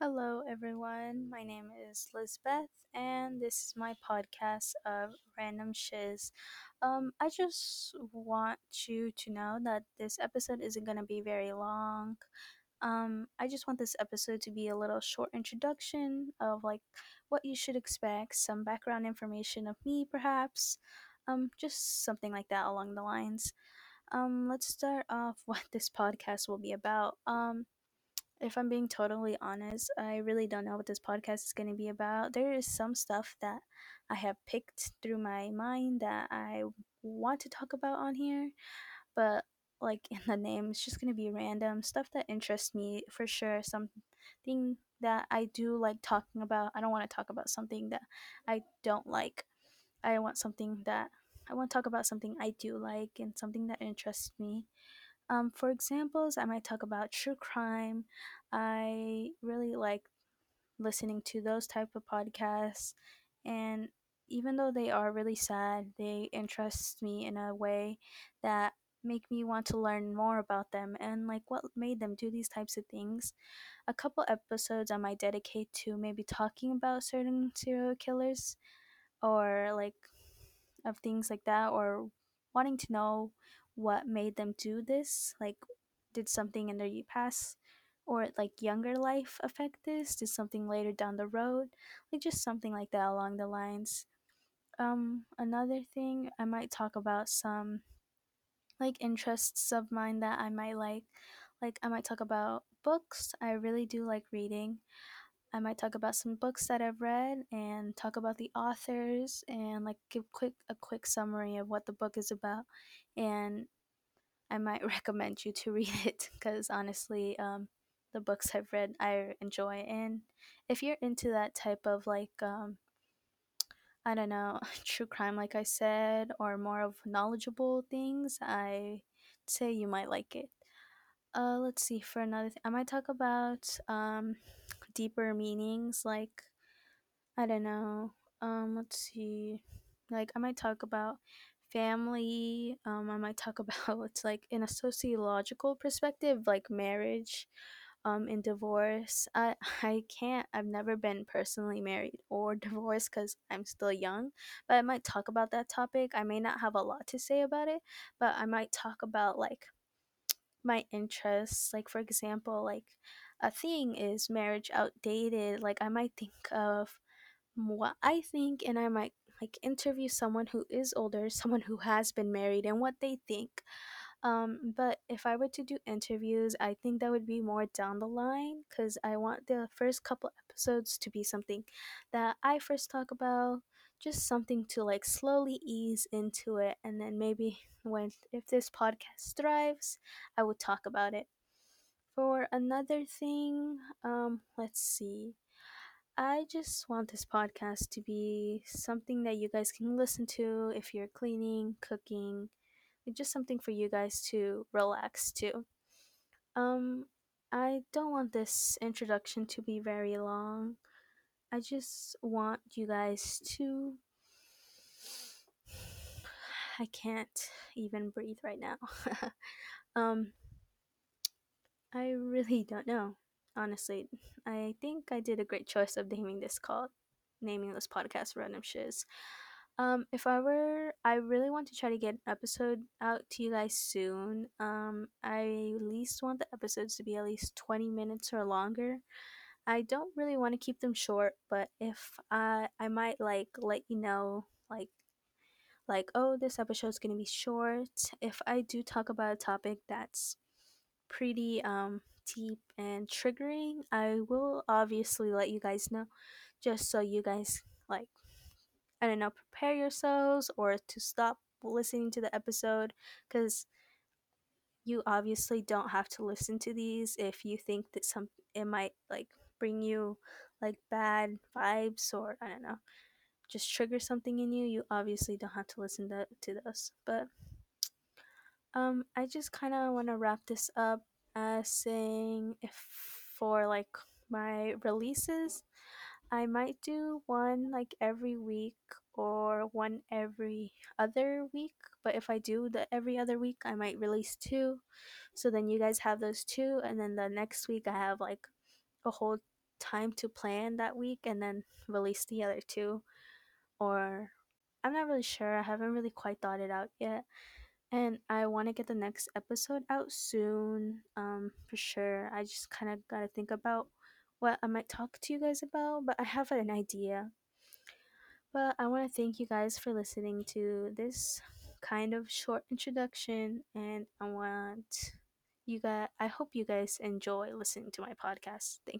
Hello, everyone. My name is Lisbeth, and this is my podcast of Random Shiz. Um, I just want you to know that this episode isn't going to be very long. Um, I just want this episode to be a little short introduction of like what you should expect, some background information of me, perhaps. Um, just something like that along the lines. Um, let's start off what this podcast will be about. Um, if I'm being totally honest, I really don't know what this podcast is going to be about. There is some stuff that I have picked through my mind that I want to talk about on here, but like in the name, it's just going to be random stuff that interests me for sure. Something that I do like talking about. I don't want to talk about something that I don't like. I want something that I want to talk about something I do like and something that interests me. Um, for examples, I might talk about true crime. I really like listening to those type of podcasts, and even though they are really sad, they interest me in a way that make me want to learn more about them and like what made them do these types of things. A couple episodes I might dedicate to maybe talking about certain serial killers or like of things like that or wanting to know what made them do this like did something in their past or like younger life affect this? Did something later down the road? Like just something like that along the lines. Um another thing i might talk about some like interests of mine that i might like. Like i might talk about books. I really do like reading I might talk about some books that I've read and talk about the authors and like give quick a quick summary of what the book is about and I might recommend you to read it because honestly um, the books I've read I enjoy and if you're into that type of like um, I don't know true crime like I said or more of knowledgeable things I say you might like it. Uh let's see for another thing I might talk about um deeper meanings like I don't know. Um, let's see. Like I might talk about family. Um, I might talk about it's like in a sociological perspective, like marriage, um, and divorce. I I can't. I've never been personally married or divorced because I'm still young. But I might talk about that topic. I may not have a lot to say about it, but I might talk about like my interests. Like for example, like a thing is marriage outdated. Like I might think of what I think, and I might like interview someone who is older, someone who has been married, and what they think. Um, but if I were to do interviews, I think that would be more down the line because I want the first couple episodes to be something that I first talk about, just something to like slowly ease into it, and then maybe when if this podcast thrives, I would talk about it. For another thing, um, let's see. I just want this podcast to be something that you guys can listen to if you're cleaning, cooking, just something for you guys to relax to. Um, I don't want this introduction to be very long. I just want you guys to. I can't even breathe right now. um, I really don't know. Honestly, I think I did a great choice of naming this call, naming this podcast "Random Shiz." Um, if I were, I really want to try to get an episode out to you guys soon. Um, I at least want the episodes to be at least 20 minutes or longer. I don't really want to keep them short, but if I, I might like let you know, like, like, oh, this episode's gonna be short. If I do talk about a topic that's pretty um deep and triggering, I will obviously let you guys know, just so you guys like I don't know, prepare yourselves or to stop listening to the episode because you obviously don't have to listen to these if you think that some it might like bring you like bad vibes or I don't know, just trigger something in you. You obviously don't have to listen to, to those. But um I just kind of want to wrap this up as saying if for like my releases I might do one like every week or one every other week. But if I do the every other week, I might release two. So then you guys have those two, and then the next week I have like a whole time to plan that week and then release the other two. Or I'm not really sure. I haven't really quite thought it out yet. And I want to get the next episode out soon, um, for sure. I just kind of got to think about what I might talk to you guys about, but I have an idea. But I want to thank you guys for listening to this kind of short introduction, and I want you guys, I hope you guys enjoy listening to my podcast. Thank you.